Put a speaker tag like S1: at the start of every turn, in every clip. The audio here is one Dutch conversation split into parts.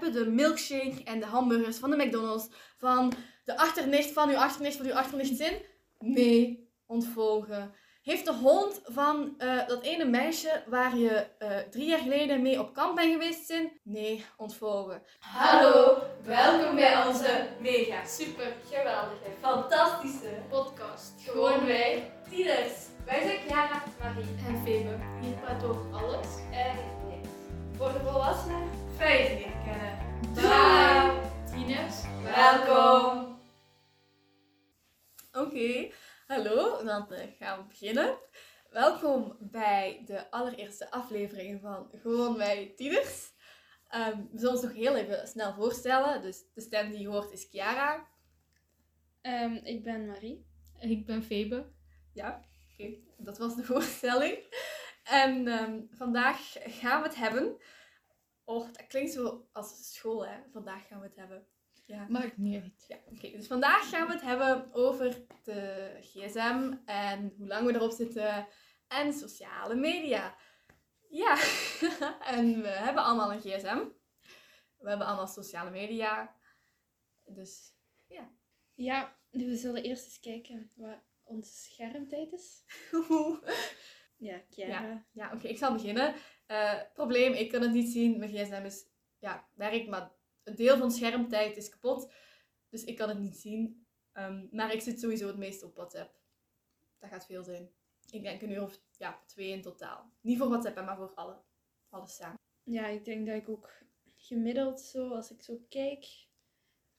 S1: hebben de milkshake en de hamburgers van de McDonald's van de achternicht van uw achternicht van uw achternicht zin? Nee, ontvolgen. Heeft de hond van eh, dat ene meisje waar je eh, drie jaar geleden mee op kamp bent geweest zin? Nee, ontvolgen.
S2: Hallo, welkom bij onze mega, super, geweldige, fantastische
S1: Podcast.
S2: Gewoon wij, tieners. Wij zijn Chiara, Marie
S1: en Febe. Hier praat over alles.
S2: en niks. Voor de volwassenen, feiten leren kennen.
S1: Bye.
S2: Tieners, welkom.
S1: Oké, hallo, dan eh, gaan we beginnen. Welkom bij de allereerste aflevering van Gewoon wij tieners. Ehm, we zullen ons nog heel even snel voorstellen. Dus de stem die je hoort is Chiara.
S3: Ehm, ik ben Marie.
S4: Ik ben Febe.
S1: Ja, oké, dat was de voorstelling. En ehm, vandaag gaan we het hebben. Oh, dat klinkt zo als school, hè? Vandaag gaan we het hebben. Ja.
S4: Maakt niet uit.
S1: Ja, oké. Dus vandaag gaan we het hebben over de gsm en hoe lang we erop zitten en sociale media. Ja, en we hebben allemaal een gsm. We hebben allemaal sociale media. Dus
S3: Ja, we zullen eerst eens kijken wat onze schermtijd is. Ja, Chiara.
S1: ja, oké, ik zal beginnen. Eh, probleem, ik kan het niet zien. Mijn gsm is, ja, werkt, maar een deel van schermtijd is kapot. Dus ik kan het niet zien. Ehm, maar ik zit sowieso het meest op WhatsApp. Dat gaat veel zijn. Ik denk een uur of ja, twee in totaal. Niet voor WhatsApp, maar voor alle, alles samen.
S3: Ja, ik denk dat ik ook gemiddeld zo, als ik zo kijk,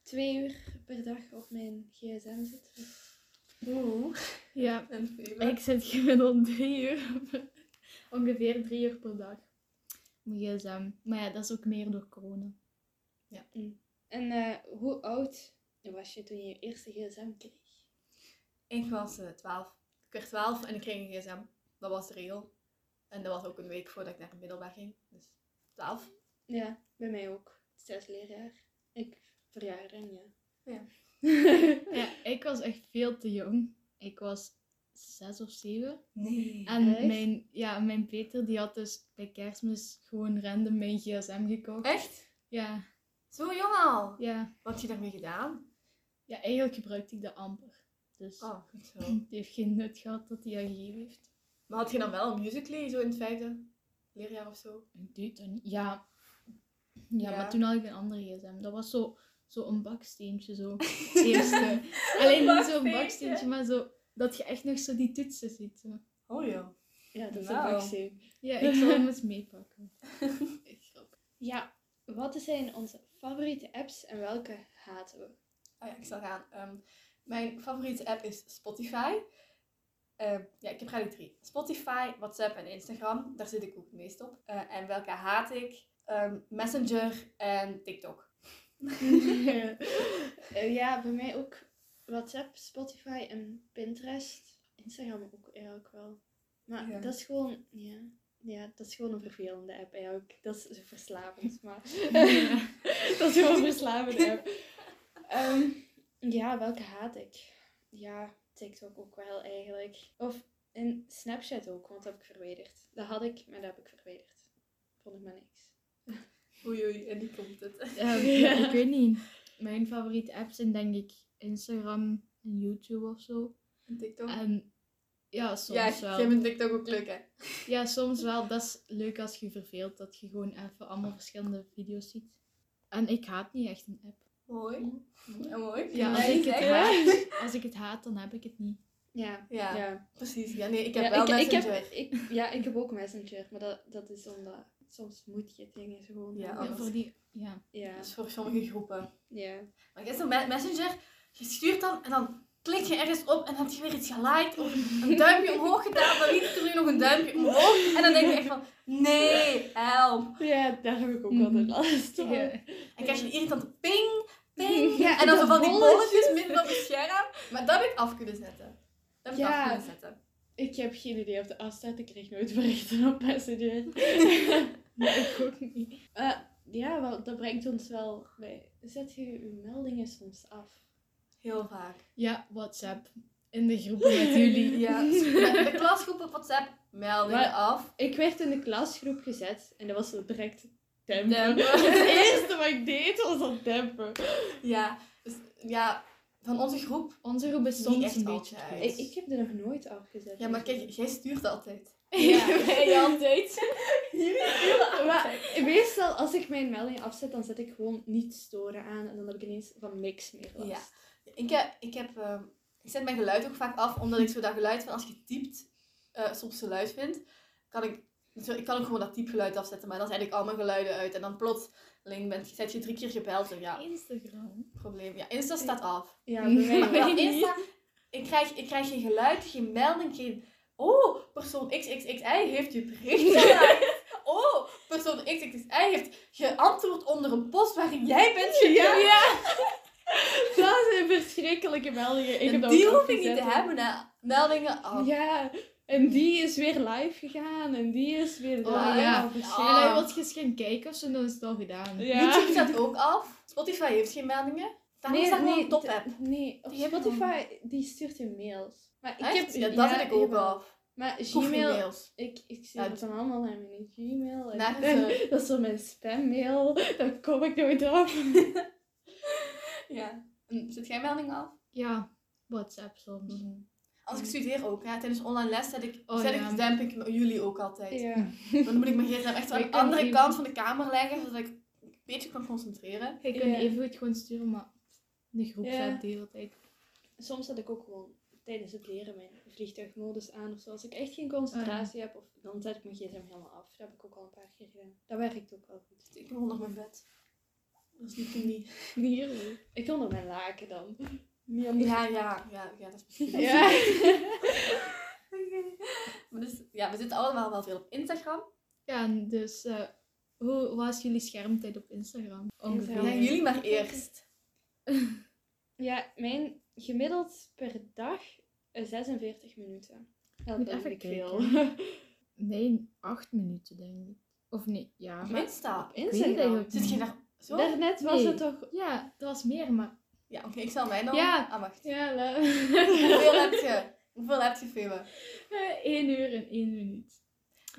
S3: twee uur per dag op mijn gsm zit.
S1: Oeh.
S4: Ja,
S1: En
S4: ik zit gemiddeld drie uur, ongeveer drie uur per dag. Mijn gsm. Maar ja, dat is ook meer door corona.
S3: En eh, hoe oud was je toen je je eerste gsm kreeg?
S1: Ik was eh, 12. Ik werd 12 en ik kreeg een gsm. Dat was de regel. En dat was ook een week voordat ik naar het middelbaar ging. Dus 12.
S3: Ja, bij mij ook. Zes leerjaar. Ik verjaar en ja.
S1: Ja.
S4: Ja, ik was echt veel te jong. Ik was zes of zeven.
S1: Nee.
S4: En
S3: Echt?
S4: mijn, ja, mijn Peter die had dus bij kerstmis gewoon random mijn gsm gekocht.
S1: Echt?
S4: Ja,
S1: Zo jong al?
S4: ja.
S1: Wat heb je daarmee gedaan?
S4: Ja, eigenlijk gebruikte ik dat amper. Dus
S1: Oh, goed zo.
S4: het heeft geen nut gehad dat hij dat gegeven heeft.
S1: Maar had je dan wel een Musical.ly zo in het vijfde leerjaar of zo?
S4: Ik deed dat niet. Ja. Ja,
S1: Ja.
S4: maar toen had ik een andere gsm. Dat was zo, zo een baksteentje zo. Eerste. Alleen niet zo'n
S1: baksteentje,
S4: maar zo dat je echt nog zo die toetsen ziet. Zo.
S1: Oh ja.
S3: Ja, dat is
S1: Nou.
S3: een baksteen.
S4: Ja, ik zal hem eens meepakken.
S3: Echt grappig. Ja, wat zijn onze favoriete apps en welke haten we?
S1: Oh ja, ik zal gaan. Ehm, mijn favoriete app is Spotify. Ehm, ja, ik heb eigenlijk drie. Spotify, WhatsApp en Instagram. Daar zit ik ook het meest op. Eh, en welke haat ik? Ehm, Messenger en TikTok.
S3: Ja, bij mij ook WhatsApp, Spotify en Pinterest. Instagram ook eigenlijk wel. Maar
S1: Ja.
S3: dat is gewoon, ja, ja, dat is gewoon een vervelende app eigenlijk. Dat is zo verslavend, maar dat is gewoon een verslavende app. Ehm, ja, welke haat ik? Ja, TikTok ook wel eigenlijk. Of in Snapchat ook, want dat heb ik verwijderd. Dat had ik, maar dat heb ik verwijderd. Vond ik maar niks.
S1: Oei oei, en die komt het.
S4: Ja, ja, ik weet niet. Mijn favoriete apps zijn denk ik Instagram en YouTube of zo.
S1: En TikTok.
S4: En ja, soms
S1: ja,
S4: wel.
S1: jij vindt TikTok ook leuk hè?
S4: Ja, soms wel. Dat is leuk als je verveelt, dat je gewoon even allemaal verschillende video's ziet. En ik haat niet echt een app.
S1: Mooi. Ja, mooi.
S4: Ja, als ik, het haat, als ik het haat, dan heb ik het niet.
S3: Ja,
S1: Ja,
S3: ja.
S1: precies. Ja, nee, ik heb
S3: Ja,
S1: wel
S3: ik, ik
S1: Messenger.
S3: heb, ik, ja, ik heb ook Messenger, maar dat, dat is omdat soms moet je dingen gewoon.
S1: Ja,
S4: voor die, ja.
S3: ja,
S1: Dat is voor sommige groepen.
S3: ja.
S1: Maar zo'n me- Messenger, je stuurt dan en dan klik je ergens op en dan heb je weer iets geliked of een duimpje omhoog gedaan, dan liet er nu nog een duimpje omhoog. En dan denk je echt van, nee, help.
S3: ja, daar heb ik ook altijd last van.
S4: Ja.
S1: En krijg je een irritante ping, ping.
S3: Ja,
S1: en dan zo van die
S3: bolletjes.
S1: midden op het scherm. Maar dat heb ik af kunnen zetten. Dat heb ik
S3: Ja.
S1: af kunnen zetten.
S3: Ik heb geen idee of de afstaat, ik kreeg nooit berichten op Messenger.
S4: Nee, ik ook niet.
S3: Eh, ja, wel, dat brengt ons wel bij. Zet je je meldingen soms af?
S1: Heel vaak.
S4: Ja, WhatsApp. In de groepen met jullie.
S1: Ja, de, klasgroep op WhatsApp meldingen
S3: Maar-
S1: af.
S3: Ik werd in de klasgroep gezet en dat was direct dempen.
S1: Dempen.
S3: Het eerste wat ik deed was dat dempen.
S1: Ja, dus ja, van onze groep.
S4: Onze groep is soms een beetje
S1: altijd.
S3: Ik, ik heb er nog nooit afgezet.
S1: Ja, maar kijk, jij stuurt altijd.
S3: Ja.
S4: Jij altijd.
S3: Maar meestal als ik mijn melding afzet, dan zet ik gewoon niet storen aan. En dan heb ik ineens van niks meer last.
S1: Ja. Ik heb, ik heb, ehm, ik zet mijn geluid ook vaak af, omdat ik zo dat geluid van als je typt, eh, soms te luid vind, kan ik, ik kan ook gewoon dat typgeluid afzetten, maar dan zet ik al mijn geluiden uit en dan plotseling bent, zet je drie keer gebeld en ja,
S4: Instagram.
S1: probleem. Ja, Insta staat af.
S3: Ja,
S1: Maar wel. Insta, ik krijg, ik krijg geen geluid, geen melding, geen, oh, persoon XXXI heeft je bericht. Oh, persoon XXXI heeft geantwoord onder een post waarin jij bent gegaan.
S3: Ja. Dat zijn verschrikkelijke meldingen. Ik heb
S1: En die hoef ik niet te hebben, hè. Meldingen af.
S3: Ja, en die is weer live gegaan en die is weer live.
S1: Oh, ja.
S4: En hij eens gaan kijken of zo, dan is het al gedaan.
S3: Ja.
S1: YouTube staat ook af. Spotify heeft geen meldingen. Daarom is dat gewoon een top-app.
S3: Nee, op
S1: Die
S3: Spotify die stuurt je mails. Maar ik
S1: Echt?
S3: heb,
S1: ja, dat zet ik ook af.
S3: Maar
S1: geen
S3: Gmail, ik, ik
S1: Ja,
S3: het dan allemaal naar mijn Gmail. En en dat is zo mijn spammail. Daar kom ik nooit op.
S1: Ja. En zet jij meldingen af?
S4: Ja, WhatsApp soms.
S1: Als ik studeer ook, hè. tijdens online les zet ik,
S4: Oh,
S1: zet
S4: ja.
S1: ik demp ik jullie ook altijd.
S3: Ja.
S1: Dan moet ik mijn gsm echt aan de andere
S4: even-
S1: kant van de kamer leggen, zodat ik een beetje kan concentreren.
S4: Je kunt
S3: Ja.
S4: even goed gewoon sturen, maar de groep zet de hele tijd.
S3: Soms zet ik ook gewoon tijdens het leren mijn vliegtuigmodus aan of zo. Als ik echt geen concentratie heb, of, dan zet ik mijn gsm helemaal af. Dat heb ik ook al een paar keer gedaan. Dat werkt ook wel goed.
S1: Ik ben onder mijn bed. Dat is niet niet.
S3: Hier. Ik onder mijn laken dan. Niet.
S1: Ja, ja, ja, ja, dat is misschien.
S3: Ja.
S1: Maar dus, ja, we zitten allemaal wel veel op Instagram.
S4: Ja, en dus eh, hoe was jullie schermtijd op Instagram? Ongeveer.
S3: Ja.
S1: Jullie maar eerst.
S3: Ja, mijn gemiddeld per dag eh, 46 minuten. Dat
S4: Moet
S3: is
S4: even
S3: ik veel.
S4: Nee, acht minuten denk ik. Of nee, ja.
S1: Op
S4: Maar,
S1: Insta.
S4: het
S3: Instagram.
S1: Zit je daar zo?
S3: Daarnet was
S4: Nee.
S3: het toch...
S4: Ja, dat was meer, maar...
S1: Ja, oké, ik zal mij dan.
S4: Ja.
S1: Ah, wacht.
S3: Ja, la-
S1: Hoeveel heb je? Hoeveel heb je, Febe?
S4: Eén uur en één minuut.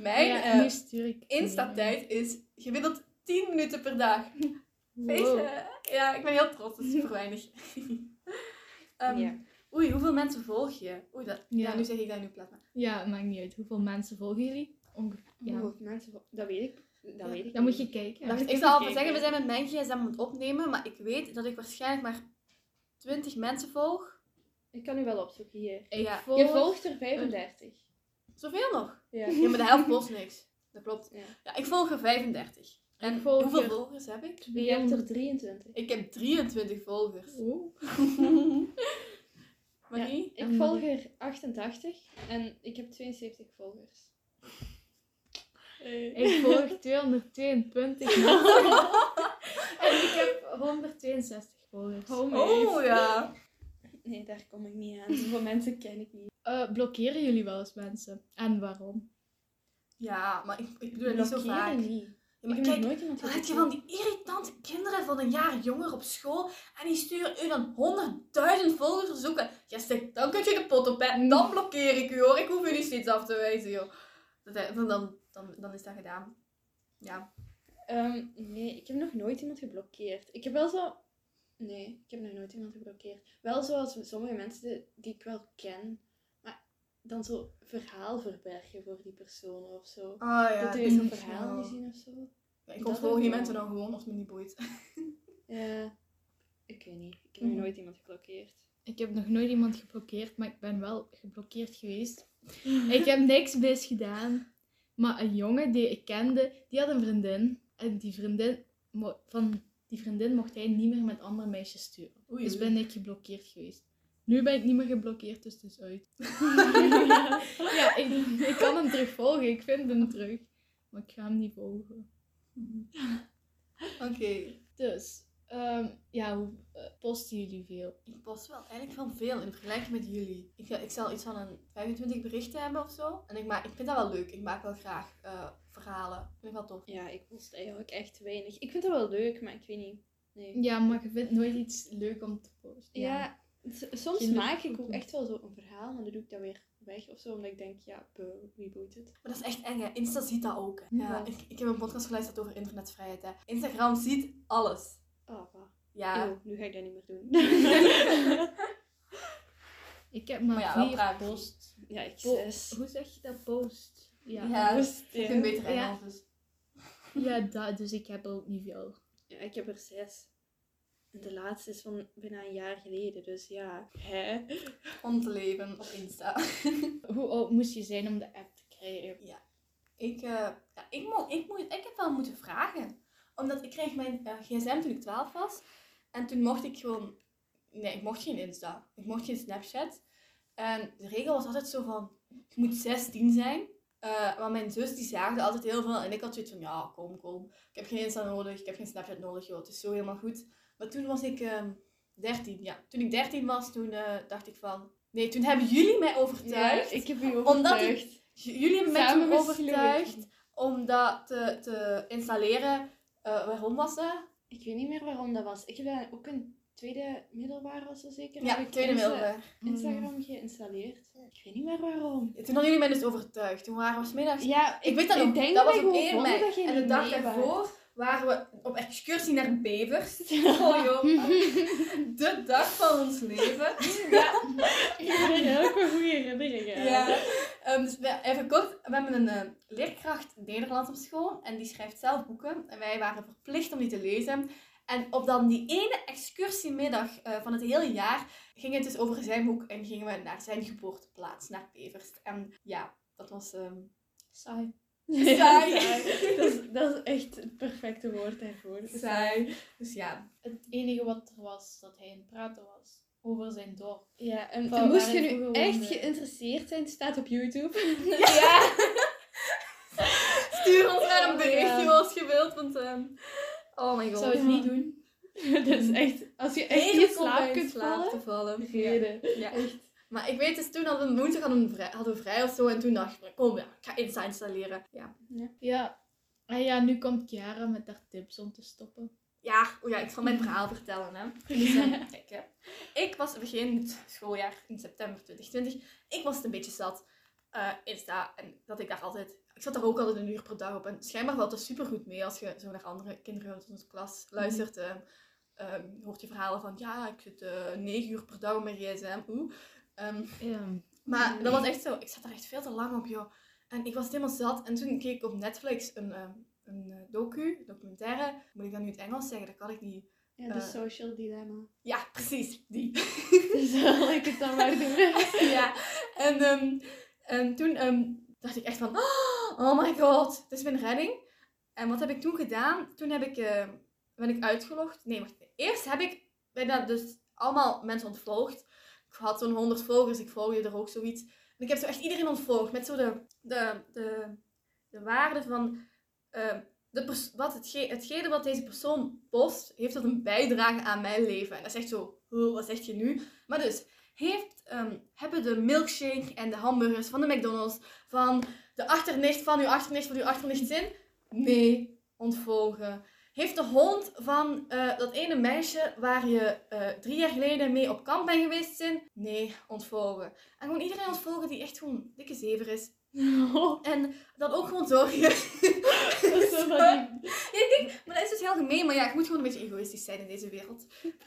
S1: Mijn
S4: ja,
S1: eh,
S4: nu stuur ik...
S1: Insta-tijd is gemiddeld 10 minuten per dag.
S4: Wow.
S1: Feestje. Ja, ik ben heel trots. Dat is super weinig. Ehm,
S3: Ja.
S1: Oei, hoeveel mensen volg je? Oei, dat, ja.
S4: Ja.
S1: nu zeg ik dat in uw plaats. maar-
S4: Ja, maakt niet uit. Hoeveel mensen volgen jullie? Ongeveer. Ja.
S3: Hoeveel mensen... vol- Dat weet ik. Dat weet ik
S4: Dan moet je kijken.
S1: Ik zal
S3: kijken.
S1: zeggen, we zijn met mijn gsm aan het opnemen, maar ik weet dat ik waarschijnlijk maar 20 mensen volg.
S3: Ik kan u wel opzoeken hier.
S4: Ik
S1: Ja.
S4: volg...
S3: Je volgt er 35.
S1: Zoveel nog?
S3: Ja.
S1: Ja, maar de helft post niks. Dat klopt.
S3: Ja.
S1: Ja, ik volg er 35. En hoeveel
S4: er-
S1: volgers heb ik?
S3: Je hebt er 23.
S1: Ik heb 23 volgers.
S4: Oh.
S1: Marie?
S3: Ik volg er 88 en ik heb 72 volgers. Eh.
S4: Ik volg 222 mensen. en ik heb 162 volgers.
S1: Oh ja.
S3: Nee, daar kom ik niet aan. Zoveel mensen ken ik niet.
S4: Eh, blokkeren jullie wel eens mensen? En waarom?
S1: Ja, maar ik, ik doe dat niet zo vaak.
S3: niet.
S1: Ja,
S3: ik
S1: maar
S3: heb nog
S1: kijk,
S3: nooit iemand
S1: dan heb je van die irritante kinderen van een jaar jonger op school en die sturen u dan 100.000 volgers zoeken. Ja, zeg, dan kun je de pot op, hè. Dan blokkeer ik u hoor. Ik hoef u niet steeds af te wijzen, joh. Dat, dan, dan, dan, dan is dat gedaan. Ja.
S3: Ehm, nee, ik heb nog nooit iemand geblokkeerd. Ik heb wel zo... Nee, ik heb nog nooit iemand geblokkeerd. Wel zoals sommige mensen die ik wel ken, maar dan zo verhaal verbergen voor die personen of zo.
S1: Ah ja.
S3: dat je zo'n verhaal niet zien of zo.
S1: Ja, ik ontvolg die mensen dan gewoon als het me niet boeit.
S3: Ja, ik weet niet. Ik heb nog
S1: Mhm.
S3: nooit iemand geblokkeerd.
S4: Ik heb nog nooit iemand geblokkeerd, maar ik ben wel geblokkeerd geweest. ik heb niks mis gedaan. Maar een jongen die ik kende, die had een vriendin. En die vriendin, van die vriendin mocht hij niet meer met andere meisjes sturen.
S1: Oei,
S4: Dus ben ik geblokkeerd geweest. Nu ben ik niet meer geblokkeerd, dus het is uit. ja, ik, ik kan hem terugvolgen. Ik vind hem terug. Maar ik ga hem niet volgen.
S1: Oké.
S4: Dus, ehm, ja, hoe eh, posten jullie veel?
S1: Ik post wel eigenlijk wel veel in vergelijking met jullie. Ik, ik zal iets van een 25 berichten hebben of zo. En ik, maak, ik vind dat wel leuk. Ik maak wel graag eh, verhalen. Vind ik wel tof.
S3: Ja, ik post eigenlijk echt weinig. Ik vind dat wel leuk, maar ik weet niet. Nee.
S4: Ja, maar je vindt nooit iets leuk om te posten.
S3: Ja, Soms maak ik ook echt wel zo een verhaal, maar dan doe ik dat weer weg of zo, omdat ik denk, ja, wie boeit het?
S1: Maar dat is echt eng, hè. Insta ziet dat ook. Hè. Ja,
S3: Ja.
S1: ik, ik heb een podcast geluisterd over internetvrijheid. Hè. Instagram ziet alles.
S3: Oh.
S1: Ja.
S3: Eeuw, nu ga ik dat niet meer doen.
S4: Ik heb maar,
S1: Maar ja,
S4: vier post.
S3: ja, ik
S4: Po-
S3: zes.
S4: Hoe zeg je dat? Post. Ja,
S1: Ja,
S3: Post,
S1: Ik
S3: ja.
S1: vind beter
S4: Ja.
S1: Engels, dus.
S4: ja dat, dus ik heb er ook niet veel.
S3: Ja, ik heb er zes. En de laatste is van bijna een jaar geleden, dus ja. Hè?
S1: Om te leven op Insta.
S4: Hoe oud moest je zijn om de app te krijgen?
S1: Ik, eh, ja, ik, mo ik, moet, ik heb wel moeten vragen. Omdat ik kreeg mijn eh, gsm toen ik 12 was. En toen mocht ik gewoon... Nee, ik mocht geen Insta. Ik mocht geen Snapchat. En de regel was altijd zo van... Je moet 16 zijn. Maar mijn zus die zaagde altijd heel veel. En ik had zoiets van... Ja, kom, kom. Ik heb geen Insta nodig. Ik heb geen Snapchat nodig. Joh, het is zo helemaal goed. Maar toen was ik ehm 13. Ja, toen ik 13 was, toen eh, dacht ik van... Nee, toen hebben jullie mij overtuigd.
S3: Ja, ik heb u
S1: Omdat
S3: overtuigd.
S1: J- Jullie hebben mij overtuigd om dat te, te installeren. Eh, waarom was dat?
S3: Ik weet niet meer waarom dat was. Ik heb dat ook een tweede middelbaar was dat zeker.
S1: Ja,
S3: heb ik
S1: tweede middelbaar.
S3: Instagram geïnstalleerd. Ik weet niet meer waarom.
S1: Toen hadden jullie mij dus overtuigd. Toen waren we 's middags.
S3: Ja,
S1: Ik weet dat
S3: ik
S1: nog.
S3: denk
S1: dat
S3: dat
S1: was op
S3: gewoon
S1: 1
S3: vonden
S1: mei.
S3: dat je
S1: En de dag daarvoor waren we op excursie naar Bevers. Oh joh. De dag van ons leven.
S3: Ik heb heel veel goede herinneringen.
S1: Ja. Ehm, dus we- even kort, we hebben een eh, leerkracht Nederlands op school en die schrijft zelf boeken. En wij waren verplicht om die te lezen. En op dan die ene excursiemiddag eh, van het hele jaar ging het dus over zijn boek en gingen we naar zijn geboorteplaats, naar Bevers. En ja, dat was ehm
S4: Saai.
S1: saai.
S3: dat, is, dat is echt het perfecte woord daarvoor.
S1: saai. Dus ja,
S4: Het enige wat er was, dat hij het praten was over zijn dorp.
S3: Ja, en
S4: Van
S3: moest je nu echt
S4: woonde.
S3: geïnteresseerd zijn, het staat op YouTube.
S1: ja. Stuur ons maar een
S3: Oh,
S1: berichtje
S3: ja.
S1: als je wilt, want ehm, oh my god.
S4: zou het niet doen.
S3: dat is echt, als je echt in slaap kunt
S1: slaap
S3: vallen.
S1: te vallen.
S3: Reden.
S1: Ja.
S3: Echt.
S1: Maar ik weet dus, toen hadden we woensdag hadden we vrij, hadden we vrij of zo. En toen dacht ik, kom ja, ik ga Insta installeren. Ja,
S4: Ja. En ja, nu komt Chiara met haar tips om te stoppen.
S1: Ja, oh ja ik zal mijn verhaal vertellen. Hè. Dus, kijk, hè. Ik was begin het schooljaar in september 2020. Ik was het een beetje zat. eh, Insta. En dat ik daar altijd... Ik zat daar ook altijd een uur per dag op. En schijnbaar valt dat supergoed mee als je zo naar andere kinderen uit onze klas luistert. eh, ehm, hoort je verhalen van, ja, ik zit eh, negen uur per dag op mijn gsm. Oeh. Ehm. Maar dat was echt zo. Ik zat er echt veel te lang op, joh. En ik was het helemaal zat. En toen keek ik op Netflix een, eh, een eh, docu, documentaire. Moet ik dat nu in het Engels zeggen? Dat kan ik niet.
S3: Ja, de
S1: Eh.
S3: social dilemma.
S1: Ja, precies. Die.
S3: Zal ik het dan maar doen?
S1: ja. En, ehm, en toen ehm, dacht ik echt van... Oh my god, het is mijn redding. En wat heb ik toen gedaan? Toen heb ik, eh, ben ik uitgelogd. Nee, wacht. Eerst heb ik bijna dus allemaal mensen ontvolgd. Ik had zo'n 100 volgers, ik volgde er ook zoiets. En ik heb zo echt iedereen ontvolgd met zo de, de, de, de waarde van... pers- wat hetge hetgene wat deze persoon post, heeft dat een bijdrage aan mijn leven. En dat is echt zo, "Oh, wat zeg je nu? Maar dus, heeft, ehm, hebben de milkshake en de hamburgers van de McDonald's, van de achternicht van uw achternicht van uw achternicht zin? Nee, ontvolgen. Heeft de hond van eh, dat ene meisje waar je eh, drie jaar geleden mee op kamp bent geweest zin? Nee, ontvolgen. En gewoon iedereen ontvolgen die echt gewoon dikke zever is. En dan ook gewoon zorgen.
S3: Dat is zo.
S1: Ja, kijk, maar dat is dus heel gemeen. Maar ja, je moet gewoon een beetje egoïstisch zijn in deze wereld.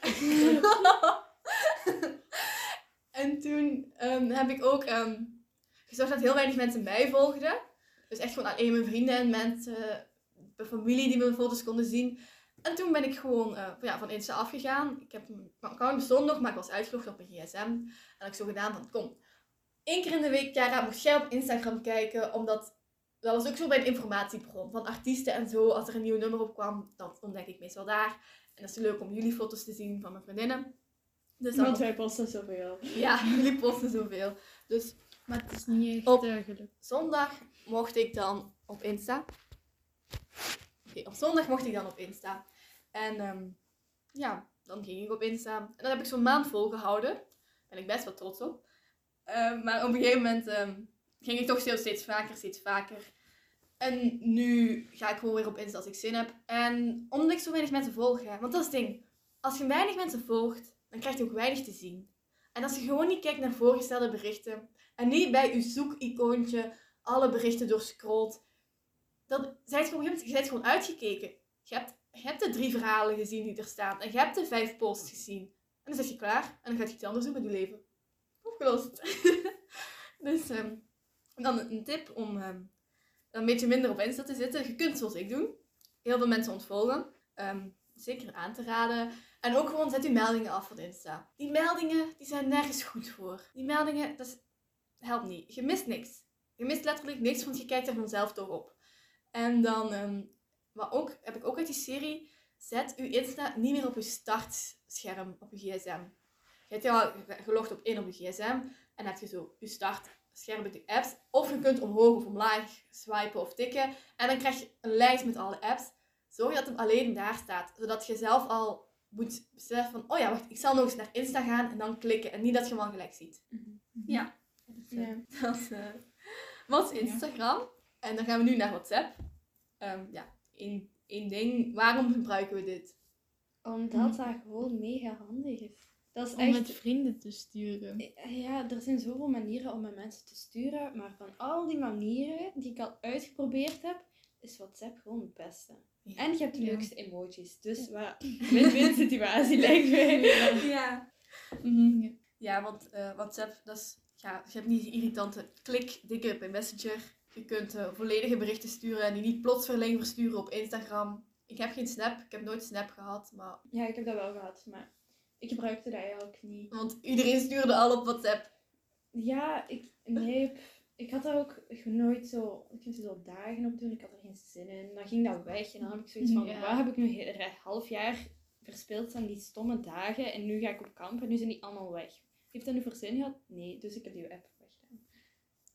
S1: en toen ehm, heb ik ook ehm, gezorgd dat heel weinig mensen mij volgden. Dus echt gewoon alleen mijn vrienden en mensen, mijn familie die mijn foto's konden zien. En toen ben ik gewoon eh, ja, van Insta afgegaan. Ik heb mijn account bestond nog, maar ik was uitgelogd op mijn gsm. En ik zo gedaan van, kom, één keer in de week, Cara, mocht jij op Instagram kijken, omdat dat was ook zo bij een informatiebron van artiesten en zo. Als er een nieuw nummer op kwam, dan ontdek ik meestal daar. En dat is leuk om jullie foto's te zien van mijn vriendinnen. Dus dan,
S3: Want wij posten zoveel.
S1: ja, jullie posten zoveel. Dus
S4: Maar het is niet echt
S1: Op-
S4: eh,
S1: zondag mocht ik dan op Insta. Oké, op zondag mocht ik dan op Insta. En ehm, ja, dan ging ik op Insta. En dat heb ik zo'n maand volgehouden. Daar ben ik best wel trots op. Ehm, maar op een gegeven moment ehm, ging ik toch steeds, vaker, steeds vaker. En nu ga ik gewoon weer op Insta als ik zin heb. En omdat ik zo weinig mensen volg, hè, want dat is het ding. Als je weinig mensen volgt, dan krijg je ook weinig te zien. En als je gewoon niet kijkt naar voorgestelde berichten en niet bij je zoekicoontje alle berichten doorscrollt, dan gegeven moment- je bent gewoon uitgekeken. Je hebt, hebt de drie verhalen gezien die er staan en je hebt de vijf posts gezien. En dan zit je klaar en dan gaat je iets anders doen met je leven. Opgelost. dus ehm, dan een tip om ehm, een beetje minder op Insta te zitten. Je kunt zoals ik doen. Heel veel mensen ontvolgen. Ehm, zeker aan te raden. En ook gewoon zet je meldingen af van Insta. Die meldingen die zijn nergens goed voor. Die meldingen, dat helpt niet. Je mist niks. Je mist letterlijk niks, want je kijkt er vanzelf toch op. En dan, wat ook, heb ik ook uit die serie, zet je Insta niet meer op je startscherm op je gsm. Je hebt al gelogd op in op je gsm en dan heb je zo je startscherm met je apps. Of je kunt omhoog of omlaag swipen of tikken. En dan krijg je een lijst met alle apps. Zorg dat hem alleen daar staat, zodat je zelf al moet beseffen van, oh ja, wacht, ik zal nog eens naar Insta gaan en dan klikken. En niet dat je hem al gelijk ziet. Ja. Eh,
S3: Ja.
S1: Dat eh, was Instagram. En dan gaan we nu naar WhatsApp. Ehm, ja, één, één ding. Waarom gebruiken we dit?
S3: Omdat dat gewoon mega handig is. Dat is
S4: Om
S3: echt...
S4: met vrienden te sturen.
S3: Ja, er zijn zoveel manieren om met mensen te sturen, maar van al die manieren die ik al uitgeprobeerd heb, is WhatsApp gewoon het beste.
S1: Ja.
S3: En je hebt de
S4: Ja.
S3: leukste emojis, dus wat win-win situatie lijkt mij.
S1: Ja. Mhm. Ja, want eh, WhatsApp, dat is, ja, je hebt niet die irritante klik, dikke bij Messenger. Je kunt eh, volledige berichten sturen en die niet plotsverling versturen op Instagram. Ik heb geen Snap, ik heb nooit Snap gehad, maar...
S3: Ja, ik heb dat wel gehad, maar ik gebruikte dat eigenlijk niet.
S1: Want iedereen stuurde al op WhatsApp.
S3: Ja, ik, nee, ik had daar ook nooit zo, ik kunt er zo dagen op doen, ik had er geen zin in. Dan ging dat weg en dan heb ik zoiets van,
S4: Ja.
S3: waar heb ik nu een half jaar verspild aan die stomme dagen en nu ga ik op kamp en nu zijn die allemaal weg. Heeft dat nu voor zin gehad? Nee, dus ik heb die app weggedaan.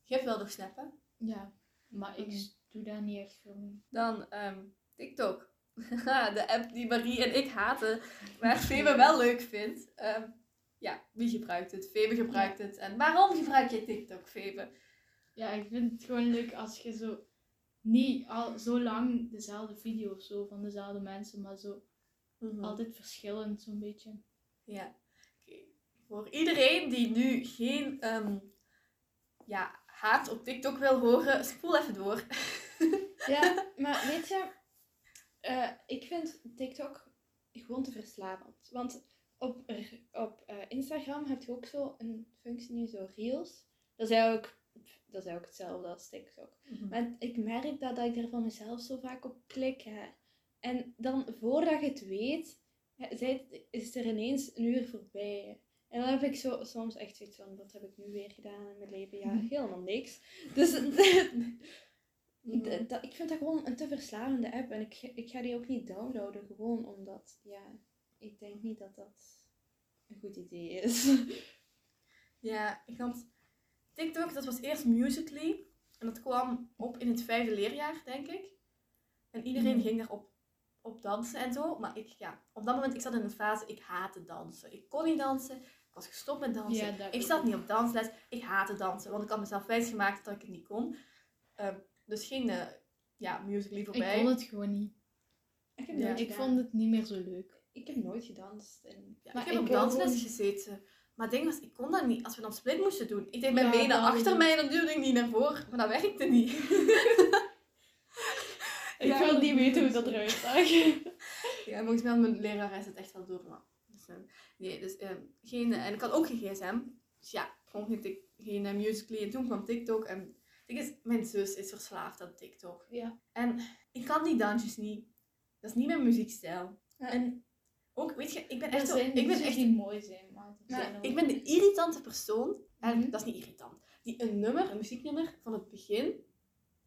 S1: Je hebt wel nog Snap, hè?
S4: Ja, maar ik
S3: Mhm.
S4: doe daar niet echt veel mee.
S1: Dan ehm, TikTok. de app die Marie en ik haten, maar Febe wel leuk vindt. Ehm, ja, wie gebruikt het? Febe gebruikt het. En waarom gebruik je TikTok, Febe?
S4: Ja, ik vind het gewoon leuk als je zo niet al zo lang dezelfde video of zo van dezelfde mensen, maar zo altijd verschillend zo'n beetje.
S1: Ja. Oké. Voor iedereen die nu geen ehm, ja, haat op TikTok wil horen, spoel even door.
S3: Ja, maar weet je, eh, ik vind TikTok gewoon te verslavend. Want op, op eh, Instagram heb je ook zo een functie nu, zo Reels. Dat is eigenlijk, dat is eigenlijk hetzelfde als TikTok. Maar ik merk dat, dat ik er van mezelf zo vaak op klik. Hè. En dan, voordat je het weet, is er ineens een uur voorbij. En dan heb ik zo, soms echt zoiets van, wat heb ik nu weer gedaan in mijn leven? Ja,
S4: Mhm.
S3: helemaal niks. Dus D- dat- ik vind dat gewoon een te verslavende app. En ik, ik ga die ook niet downloaden, gewoon omdat, ja, ik denk niet dat dat een goed idee is.
S1: Ja, ik had TikTok, dat was eerst Musical.ly. En dat kwam op in het vijfde leerjaar, denk ik. En iedereen
S4: Mhm.
S1: ging daarop op dansen en zo. Maar ik, ja, op dat moment, ik zat in een fase, ik haatte dansen. Ik kon niet dansen, ik was gestopt met dansen.
S4: Ja,
S1: ik zat niet op dansles, ik haatte dansen. Want ik had mezelf wijsgemaakt dat ik het niet kon. Ehm, dus geen, eh, ja, Musical.ly voorbij.
S4: Ik kon het gewoon niet.
S3: Ik heb,
S1: Ja,
S3: nooit
S4: Ik vond het niet meer zo leuk.
S3: ik heb nooit gedanst. En...
S1: Ja,
S4: Maar
S1: ik heb
S4: ik
S1: op dansles
S4: gewoon-
S1: gezeten. Maar het ding was, ik kon dat niet. Als we dan split moesten doen. Ik deed mijn
S4: Ja,
S1: benen achter mij en dan duwde ik niet naar voren. Maar dat werkte niet.
S3: Ik
S1: Ja,
S3: wil niet weten hoe
S1: is
S3: dat eruit zag.
S1: Ja, volgens mij had mijn lerares het echt wel door. Maar, dus, eh, nee, dus eh, geen... eh, en ik had ook geen gsm. Dus ja, gewoon geen, geen eh, Musical.ly. En toen kwam TikTok. En is, mijn zus is verslaafd aan TikTok.
S4: Ja.
S1: En ik kan die dansjes niet. Dat is niet mijn muziekstijl.
S3: Ja.
S1: En ook, weet je, ik ben echt zo... Ik ben echt
S4: die mooi zijn, maar
S1: Ik ben de irritante persoon, en
S3: Mhm.
S1: dat is niet irritant, die een nummer, een muzieknummer, van het begin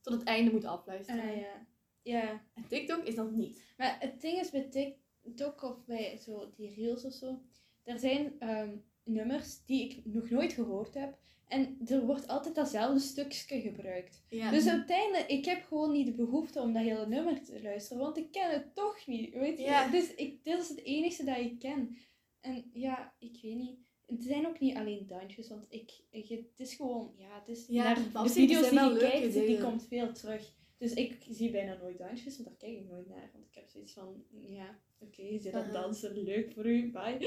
S1: tot het einde moet afluisteren.
S3: Ah, ja. ja.
S1: En TikTok is dat niet.
S3: Maar het ding is bij TikTok of bij zo die reels of zo, er zijn ehm, nummers die ik nog nooit gehoord heb. En er wordt altijd datzelfde stukje gebruikt.
S1: Ja.
S3: Dus uiteindelijk, ik heb gewoon niet de behoefte om dat hele nummer te luisteren, want ik ken het toch niet, weet je.
S1: Ja.
S3: Dus ik, dit is het enige dat ik ken. En ja, ik weet niet. Het zijn ook niet alleen dansjes, want ik, ik, het is gewoon, ja, het is
S1: Ja,
S3: naar de video's die
S1: leuke
S3: kijkt, die komt veel terug. Dus Dus ik zie bijna nooit dansjes, want daar kijk ik nooit naar. Want ik heb zoiets van, ja, oké, je zit aan het
S1: Aha.
S3: dansen, leuk voor u, bye.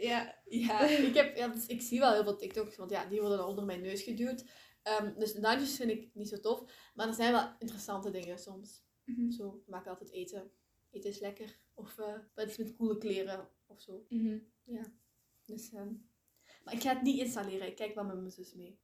S3: Ja,
S1: Ja, ik, heb, ja dus ik zie wel heel veel TikToks, want ja, die worden onder mijn neus geduwd. Ehm, dus de dansjes vind ik niet zo tof. Maar er zijn wel interessante dingen soms.
S3: Mhm.
S1: Zo, we maken altijd eten. Eten is lekker. Of eh wat is met coole kleren of zo.
S3: Mhm.
S1: Dus, ehm, maar ik ga het niet installeren. Ik kijk wel met mijn zus mee.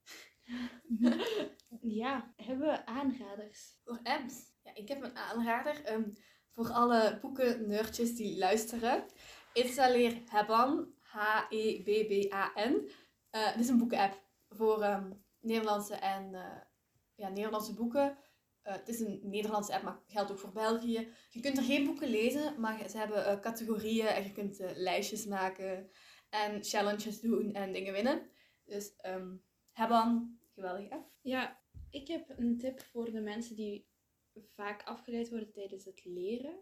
S3: ja, hebben we aanraders?
S1: Voor apps. Ja, ik heb een aanrader. ehm, voor alle boeken-nerdjes die luisteren. Installeer Hebban. H-E-B-B-A-N. Eh, dit is een boeken-app voor ehm, Nederlandse en eh, ja, Nederlandse boeken. Eh, het is een Nederlandse app, maar geldt ook voor België. Je kunt er geen boeken lezen, maar ze hebben categorieën en je kunt lijstjes maken en challenges doen en dingen winnen. Dus um, Hebban, geweldig app.
S3: Ja, ik heb een tip voor de mensen die vaak afgeleid worden tijdens het leren.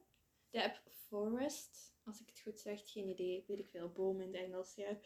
S3: De app Forest, als ik het goed zeg, geen idee, weet ik veel, boom in het Engels, ja.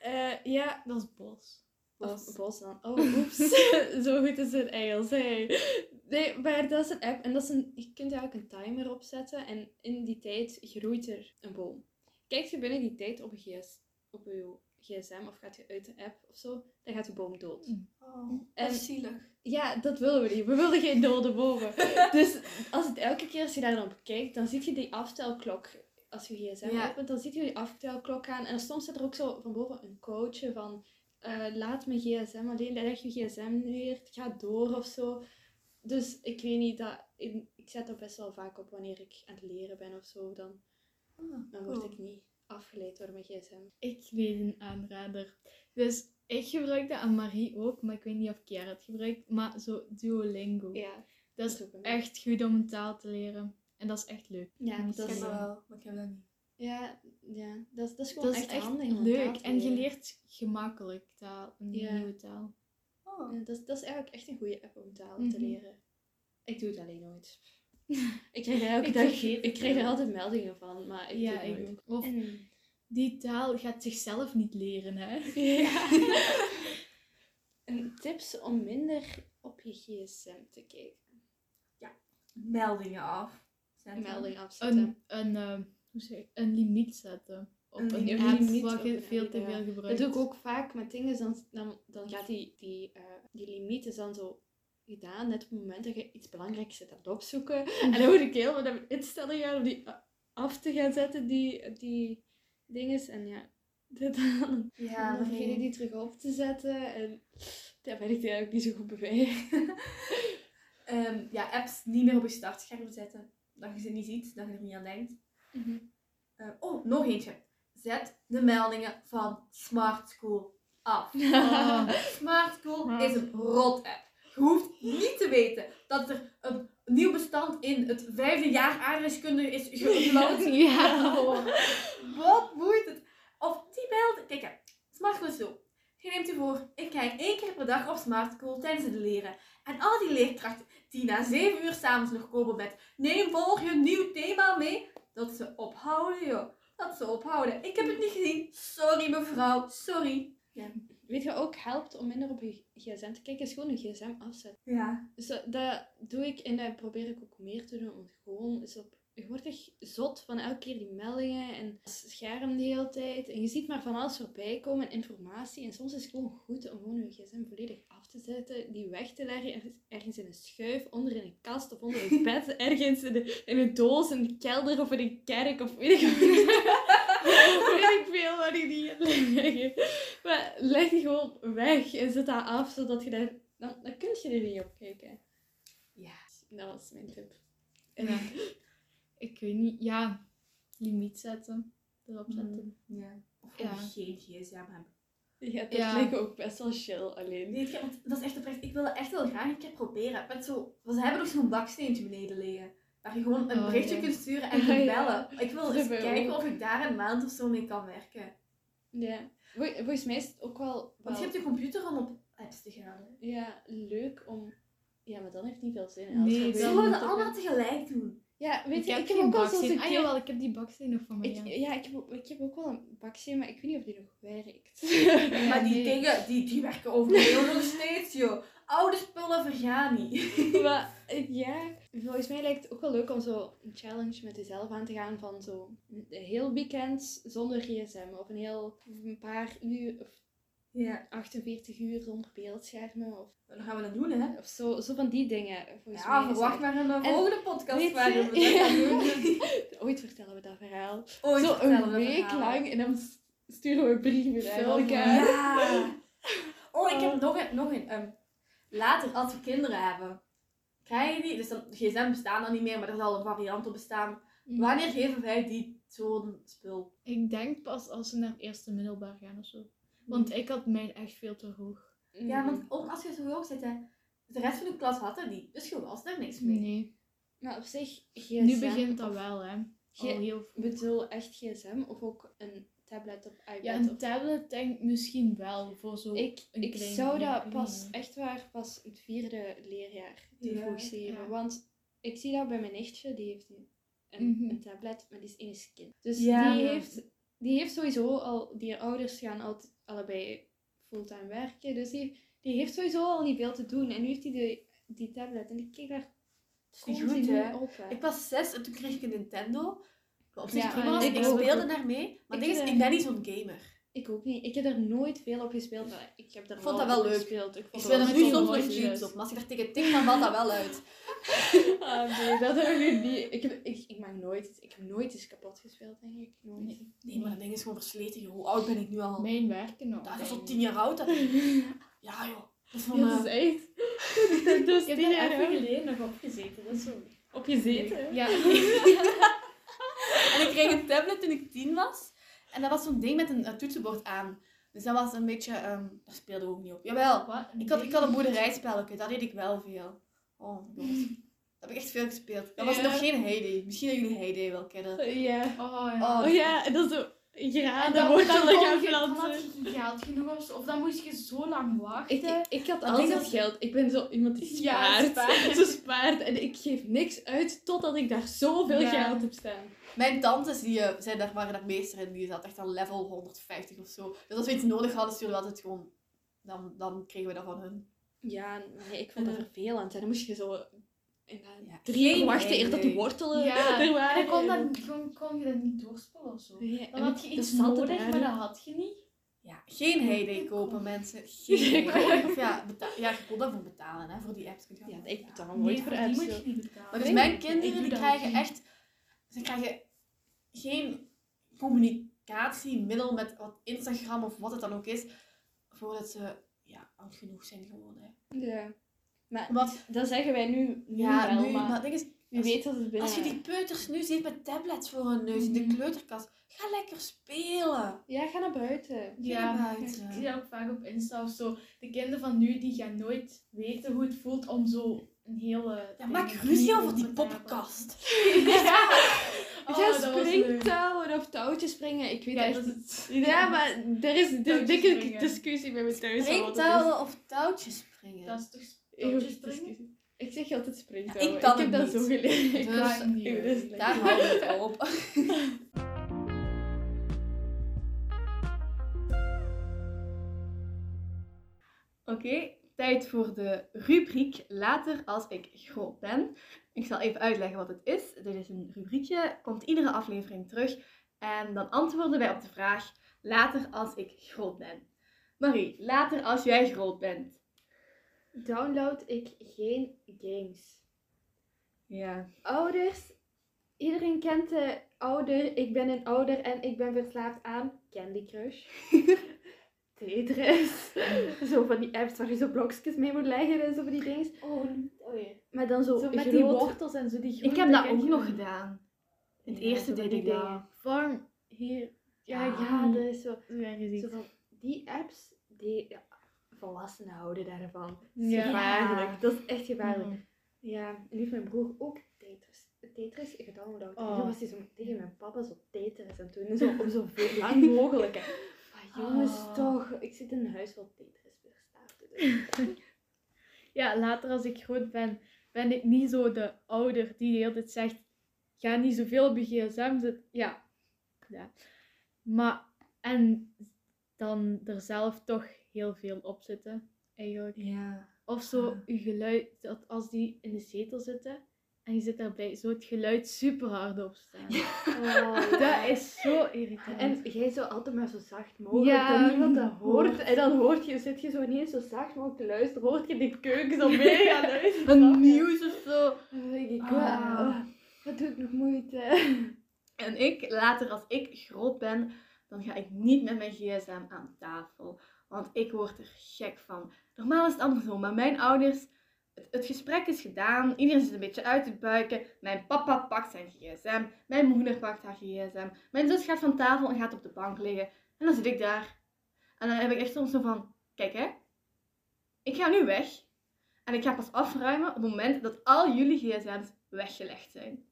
S3: Eh, eh, ja,
S4: Dat is bos.
S3: Of bos dan. Oh, oeps. Zo goed is het Engels. Hey. Nee, maar dat is een app en dat is een, je kunt eigenlijk een timer opzetten en in die tijd groeit er een boom. Kijkt je binnen die tijd op, GS, op je gsm of gaat je uit de app of zo, dan gaat de boom dood.
S1: Oh,
S3: En-
S1: zielig.
S3: Ja, dat willen we niet. We willen geen dode bomen. Dus als het elke keer als je daar dan op kijkt, dan zie je die aftelklok. Als je gsm
S1: Ja.
S3: opent, dan zie je die aftelklok aan. En soms zit er ook zo van boven een coachje van... eh, laat mijn gsm alleen, leg je gsm neer, ga door of zo. Dus ik weet niet, dat, ik, ik zet dat best wel vaak op wanneer ik aan het leren ben of zo. Dan, dan word
S1: cool.
S3: ik niet afgeleid door mijn gsm.
S4: Ik weet een aanrader. Dus ik gebruik dat aan Marie ook, maar ik weet niet of Kiara het gebruikt. Maar zo Duolingo.
S3: Ja,
S4: dat is echt goed om een taal te leren. En dat is echt leuk.
S3: Ja, dat is-
S1: wel, maar ik heb dat niet.
S3: Ja, ja. Dat, is- dat is gewoon
S4: Dat is
S3: echt,
S4: echt
S3: handig
S4: leuk. En je leert gemakkelijk taal, een
S3: Ja.
S4: nieuwe taal.
S1: Oh.
S3: Ja, dat, is, dat is eigenlijk echt een goede app om taal te
S4: Mhm.
S3: leren. Ik doe het alleen nooit. ik krijg er elke
S4: Ik
S3: dag, ik er
S4: wel.
S3: altijd meldingen van, maar ik
S4: ja, ik ook. Of
S3: En-
S4: die taal gaat zichzelf niet leren, hè?
S3: Ja. en tips om minder op je gsm te kijken.
S1: Meldingen af. Zetten.
S3: Melding afzetten.
S4: Een, een, eh, hoe zeg ik, een limiet zetten. Op
S1: Een
S4: app wat je veel te
S3: ja.
S4: veel
S3: Dat
S4: gebruikt.
S3: doe ik ook vaak met dingen, dan, dan, dan gaat die, die, eh, die limiet is dan zo gedaan, net op het moment dat je iets belangrijks zit aan het opzoeken. En dan moet ik heel wat instellingen om die a- af te gaan zetten, die, die dinges. En ja, dan,
S1: Ja,
S3: dan vergeet ik die terug op te zetten. En daar ben ik eigenlijk niet zo goed bij.
S1: Ehm, ja, apps niet meer op je startscherm zetten. Dat je ze niet ziet, dat je er niet aan denkt. Eh, oh, nog eentje. Zet de meldingen van Smart School af.
S4: Oh.
S1: Smart School is een rot-app. Je hoeft niet te weten dat er een nieuw bestand in het vijfde jaar aardrijkskunde is geüpload.
S4: ja.
S1: Wat boeit het? Of die beelden. Kijk, Smart zo. Je neemt je voor, ik kijk één keer per dag op Smart School tijdens het leren. En al die leerkrachten die na zeven uur s'avonds nog komen met neem volg je een nieuw thema mee, dat ze ophouden, joh. Dat ze ophouden. Ik heb het niet gezien. Sorry mevrouw, sorry.
S3: Weet je ook helpt om minder op je gsm te kijken, is gewoon een gsm afzetten.
S1: Ja.
S3: Dus dat, dat doe ik en dat probeer ik ook meer te doen. Want gewoon is op. Je wordt echt zot van elke keer die meldingen en scherm de hele tijd. En je ziet maar van alles voorbij komen, informatie. En soms is het gewoon goed om gewoon je gsm volledig af te zetten, die weg te leggen ergens, in een schuif, onder in een kast of onder een bed, ergens in, de, in een doos, in de kelder of in een kerk of weet ik weet ik veel waar die die leggen. Maar leg die gewoon weg en zet dat af, zodat je daar... Dan, dan kun je er niet op kijken.
S1: Ja.
S3: Dat was mijn tip.
S4: Ja. Ik weet niet. Ja, limiet zetten. Erop zetten.
S1: Ja. Of
S4: Ja.
S1: gewoon geen gsm hebben.
S3: Ja, dat
S4: Ja.
S3: lijkt ook best wel chill alleen.
S1: Weet je, want dat is echt oprecht. Ik wil dat echt wel graag een keer proberen. Met zo, want ze hebben nog zo'n baksteentje beneden liggen. Waar je gewoon een
S4: Oh,
S1: berichtje
S4: ja.
S1: kunt sturen en kunt bellen. Ik wil eens kijken
S3: ook.
S1: of ik daar een maand of zo mee kan werken.
S3: Ja. Vol- Volgens mij is het ook wel,
S1: Want
S3: wel
S1: je hebt je computer om op apps te gaan. hè.
S3: ja, leuk om... Ja, maar dan heeft het niet veel zin.
S4: Nee,
S3: het
S1: dat
S3: ook-
S1: allemaal tegelijk doen?
S3: Ja, weet je,
S4: heb
S3: ik heb ook al zo'n keer...
S4: Ah jawel, ik heb die baksteen nog van mij.
S3: Ik,
S4: ja.
S3: ja, ik heb, ook- ik heb ook wel een baksteen, maar ik weet niet of die nog werkt.
S1: Maar die
S4: nee.
S1: dingen, die, die werken overal nog steeds, joh. Oude spullen vergaan niet.
S3: maar ja, volgens mij lijkt het ook wel leuk om zo een challenge met jezelf aan te gaan van zo een heel weekend zonder gsm. Of een heel een paar uur of
S1: Ja.
S3: 48 uur zonder beeldschermen. Of,
S1: Dan gaan we dat doen, hè.
S3: of zo, zo van die dingen. Volgens
S1: Ja,
S3: mij
S1: verwacht maar een
S3: En
S1: volgende podcast waar we dat gaan doen.
S3: Ooit vertellen we dat verhaal.
S1: Ooit
S3: zo een week lang en dan sturen we brieven elkaar.
S1: Ja. Oh, ik heb nog een. Nog een ehm, later, als we kinderen hebben, krijg je die. Dus dan, gsm bestaan dan niet meer, maar er zal een variant op bestaan.
S4: Mhm.
S1: Wanneer geven wij die zo'n spul?
S4: Ik denk pas als ze naar het eerste middelbaar gaan of zo. Want ik had mijn echt veel te hoog.
S1: Ja, want ook als je zo hoog zit, hè, de rest van de klas had dat niet. Dus je was daar niks mee.
S4: Nee.
S3: Maar op zich, gsm...
S4: Nu begint dat wel, hè.
S3: Ge-
S4: Al heel
S3: Ik bedoel echt gsm of ook een tablet of iPad?
S4: Ja,
S3: of-
S4: een tablet denk ik misschien wel voor zo.
S3: Ik,
S4: een
S3: ik
S4: klein
S3: zou dat pas, echt waar, pas het vierde leerjaar te
S1: Ja.
S3: Want ik zie dat bij mijn nichtje, die heeft een, een,
S4: Mhm.
S3: een tablet, maar die is één kind. Dus
S1: Ja.
S3: die, heeft, die heeft sowieso al, die ouders gaan altijd allebei fulltime werken. Dus die, die heeft sowieso al niet veel te doen. En nu heeft hij die, die tablet en ik kijk daar
S1: is niet
S3: continu
S1: goed, hè?
S3: op. hè.
S1: Ik was zes en toen kreeg ik een Nintendo. Wat op zich
S3: Ja, ik
S1: speelde daarmee. Maar
S3: Ik
S1: is, ik ben niet zo'n gamer.
S3: Ik ook niet. Ik heb er nooit veel op gespeeld. maar Ik heb er
S1: vond dat wel leuk.
S3: gespeeld. Ik
S1: Ik
S3: vond
S1: speel er nu soms nog cubes op. Maar als ik daar tegen tik, dan valt dat wel uit.
S3: Ah, nee, dat heb ik niet. Ik, heb, ik, ik mag nooit, ik heb nooit iets kapot gespeeld, denk ik. Nooit.
S1: Nee, maar dat ding is gewoon versleten. joh. Hoe oud ben ik nu al?
S4: Mijn werken nog.
S1: Dat is al tien jaar oud. Dat. Ja, joh. Dat is van...
S3: Ja, dat
S1: eh,
S3: is echt. dat is
S4: Ik heb even
S3: oud.
S4: geleden nog opgezeten. Dat is zo.
S3: Op gezeten?
S4: Ja.
S1: Ik kreeg een tablet toen ik tien was. En dat was zo'n ding met een, toetsenbord aan. Dus dat was een beetje... ehm daar speelde ook niet op. Jawel.
S4: Wat?
S1: Ik had, ik had een boerderijspelletje. Dat deed ik wel veel. Oh. Dat heb ik echt veel gespeeld. Dat was
S3: Ja.
S1: nog geen Heyday. Misschien dat jullie Heyday wel kennen.
S3: Ja.
S4: Oh ja.
S1: Oh,
S3: Oh ja, en dat is zo
S4: En
S3: graden
S4: dan, dan,
S3: wortelen
S4: kon
S3: gaan
S4: je, dan had
S3: planten.
S4: je geen geld genoeg of, zo, of dan moest je zo lang wachten.
S3: Ik, ik, ik had
S1: Dat
S3: altijd
S1: was-
S3: geld. Ik ben zo iemand die
S4: Ja,
S3: spaart.
S4: spaart.
S3: Ze spaart. En ik geef niks uit totdat ik daar zoveel
S4: Ja.
S3: geld heb staan.
S1: Mijn tantes die, eh, zijn daar, waren daar meester in. Die zat echt aan level 150 of zo. Dus als we iets nodig hadden, stuurden we altijd gewoon... Dan, dan kregen we dat van hun.
S3: Ja, nee, ik vond dat vervelend. En dan moest je zo en dan
S1: Ja,
S3: drie wachten eer dat die wortelen
S4: Ja,
S3: er waren.
S4: En dan kon, dat, kon, kon je dat niet doorspelen of zo.
S3: Ja,
S4: Dan had je
S3: dat
S4: iets nodig,
S3: daar.
S4: maar dat had je niet.
S1: Ja, geen Heyday kopen, mensen. Geen. Of ja, ja, je kon daarvoor betalen, hè. Voor die apps. kun je
S3: Ja, ik betaal nooit voor
S4: die
S3: apps.
S4: moet
S3: zo.
S4: je niet betalen.
S1: Maar dus mijn kinderen, die krijgen echt... Ze krijgen geen communicatiemiddel met wat Instagram of wat het dan ook is, voordat ze ja, oud genoeg zijn gewoon. Hè.
S3: Ja. Maar
S1: Want,
S3: dat zeggen wij nu, nu
S1: ja,
S3: wel,
S1: nu,
S3: maar,
S1: maar is,
S3: wie
S1: als-
S3: weet dat het binnen...
S1: als je die peuters nu ziet met tablets voor hun neus in de
S4: Mhm.
S1: kleuterkast, ga lekker spelen.
S3: Ja, ga naar buiten.
S4: Ja,
S1: naar buiten.
S4: ik zie dat ook vaak op Insta of zo. De kinderen van nu, die gaan nooit weten hoe het voelt om zo een hele...
S1: Ja, maak ruzie over die poppenkast.
S4: ja. Oh, leuk.
S3: springtouwen of touwtjes springen. Ik weet
S4: Ja,
S3: echt
S4: dat het.
S3: Ja, maar er is een dikke
S4: springen.
S3: discussie bij mijn thuis. is.
S1: Springtouwen of touwtjes springen.
S4: Dat is toch
S3: Discussie. Ik zeg altijd
S1: Ja,
S3: springtouwen.
S1: ik kan
S3: heb
S1: het
S3: dat zo geleerd. Ik
S1: Dus
S3: het
S1: Daar hou ik het op. Oké, tijd voor de rubriek Later als ik groot ben. Ik zal even uitleggen wat het is. Dit is een rubriekje, komt iedere aflevering terug. En dan antwoorden wij op de vraag Later als ik groot ben. Marie, later als jij groot bent.
S3: Download ik geen games.
S1: Ja.
S3: Ouders. Iedereen kent de ouder. Ik ben een ouder en ik ben verslaafd aan Candy Crush. Tetris. zo van die apps waar je zo blokjes mee moet leggen en zo van die dingen.
S4: Oh, oh ja.
S3: Maar dan zo,
S4: Zo met
S3: groot.
S4: die wortels en zo, die
S1: Ik
S4: groente
S1: heb dat ook nog gedaan. In het
S3: Ja,
S1: eerste deed ik dat.
S4: Farm, hier.
S3: Ja,
S1: Ja.
S3: ja, dat is zo.
S4: Ja.
S3: Zo van die apps, die volwassenen houden daarvan. Dat is
S4: Ja.
S3: gevaarlijk. Dat is echt gevaarlijk.
S4: Mm.
S3: Ja, en nu heeft mijn broer ook Tetris. Tetris gedownload. En
S4: Oh.
S3: toen was hij zo tegen mijn papa zo Tetris aan het doen. Zo, om zo veel lang mogelijk. Ah, jongens,
S4: Oh.
S3: toch. Ik zit in een huis vol Tetris.
S4: Ja, later als ik groot ben, ben ik niet zo de ouder die de hele tijd zegt, ga niet zoveel op je gsm zitten. Ja. ja. Maar, en dan er zelf toch heel veel op zitten, eigenlijk.
S1: Ja.
S4: Of zo,
S1: Ah.
S4: je geluid, dat als die in de zetel zitten en je zit daarbij, zo het geluid super hard op staan.
S3: Oh,
S4: Dat is zo irritant.
S3: En jij zo altijd maar zo zacht mogelijk,
S4: Ja,
S3: dat niemand dat hoort. En dan hoort je, zit je zo ineens zo zacht mogelijk te luisteren, hoort je die keuken zo mee gaan luisteren.
S4: een nieuws of zo.
S3: Dan denk ik,
S4: Ah.
S3: "Wa- oh, wat doe ik nog moeite.
S1: En ik, later als ik groot ben, dan ga ik niet met mijn gsm aan tafel. Want ik word er gek van. Normaal is het andersom, maar mijn ouders, het, gesprek is gedaan, iedereen zit een beetje uit te buiken. Mijn papa pakt zijn gsm, mijn moeder pakt haar gsm. Mijn zus gaat van tafel en gaat op de bank liggen. En dan zit ik daar. En dan heb ik echt soms zo van, kijk hè, ik ga nu weg. En ik ga pas afruimen op het moment dat al jullie gsm's weggelegd zijn.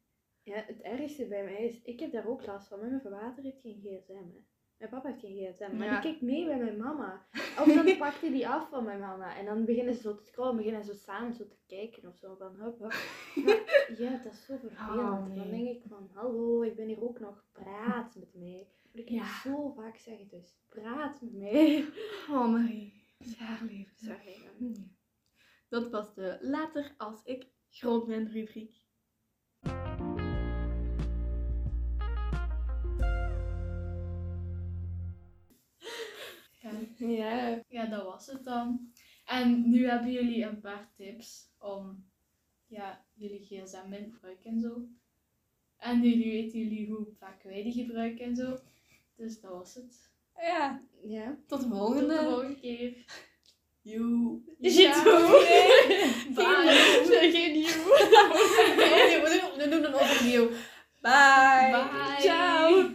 S3: Ja, het ergste bij mij is, ik heb daar ook last van, mijn vader heeft geen gsm. Hè. Mijn papa heeft geen gsm, maar
S1: Ja.
S3: die kijkt mee bij mijn mama. Of dan pakt hij die af van mijn mama. En dan beginnen ze zo te scrollen, beginnen ze zo samen zo te kijken of zo. Van hup, hup. Maar ja, dat is zo vervelend.
S1: Oh, nee.
S3: Dan denk ik van, hallo, ik ben hier ook nog, praat met mij. Ik kan
S1: Ja.
S3: zo vaak zeggen, dus praat met mij.
S1: Oh Marie, zwaar leven.
S3: Sorry.
S1: Dat was de later als ik groot ben rubriek.
S3: Ja.
S4: Ja, dat was het dan. En nu hebben jullie een paar tips om ja, jullie gsm in te gebruiken en zo. En jullie weten jullie hoe vaak wij die gebruiken en zo. Dus dat was het.
S1: Ja,
S3: Ja.
S1: tot de
S4: Tot
S1: volgende.
S4: de volgende keer.
S1: Joe.
S3: Ja.
S4: Bye.
S3: Geen nieuw.
S5: we doen- we doen een overnieuw.
S1: Bye.
S4: Bye.
S3: Ciao.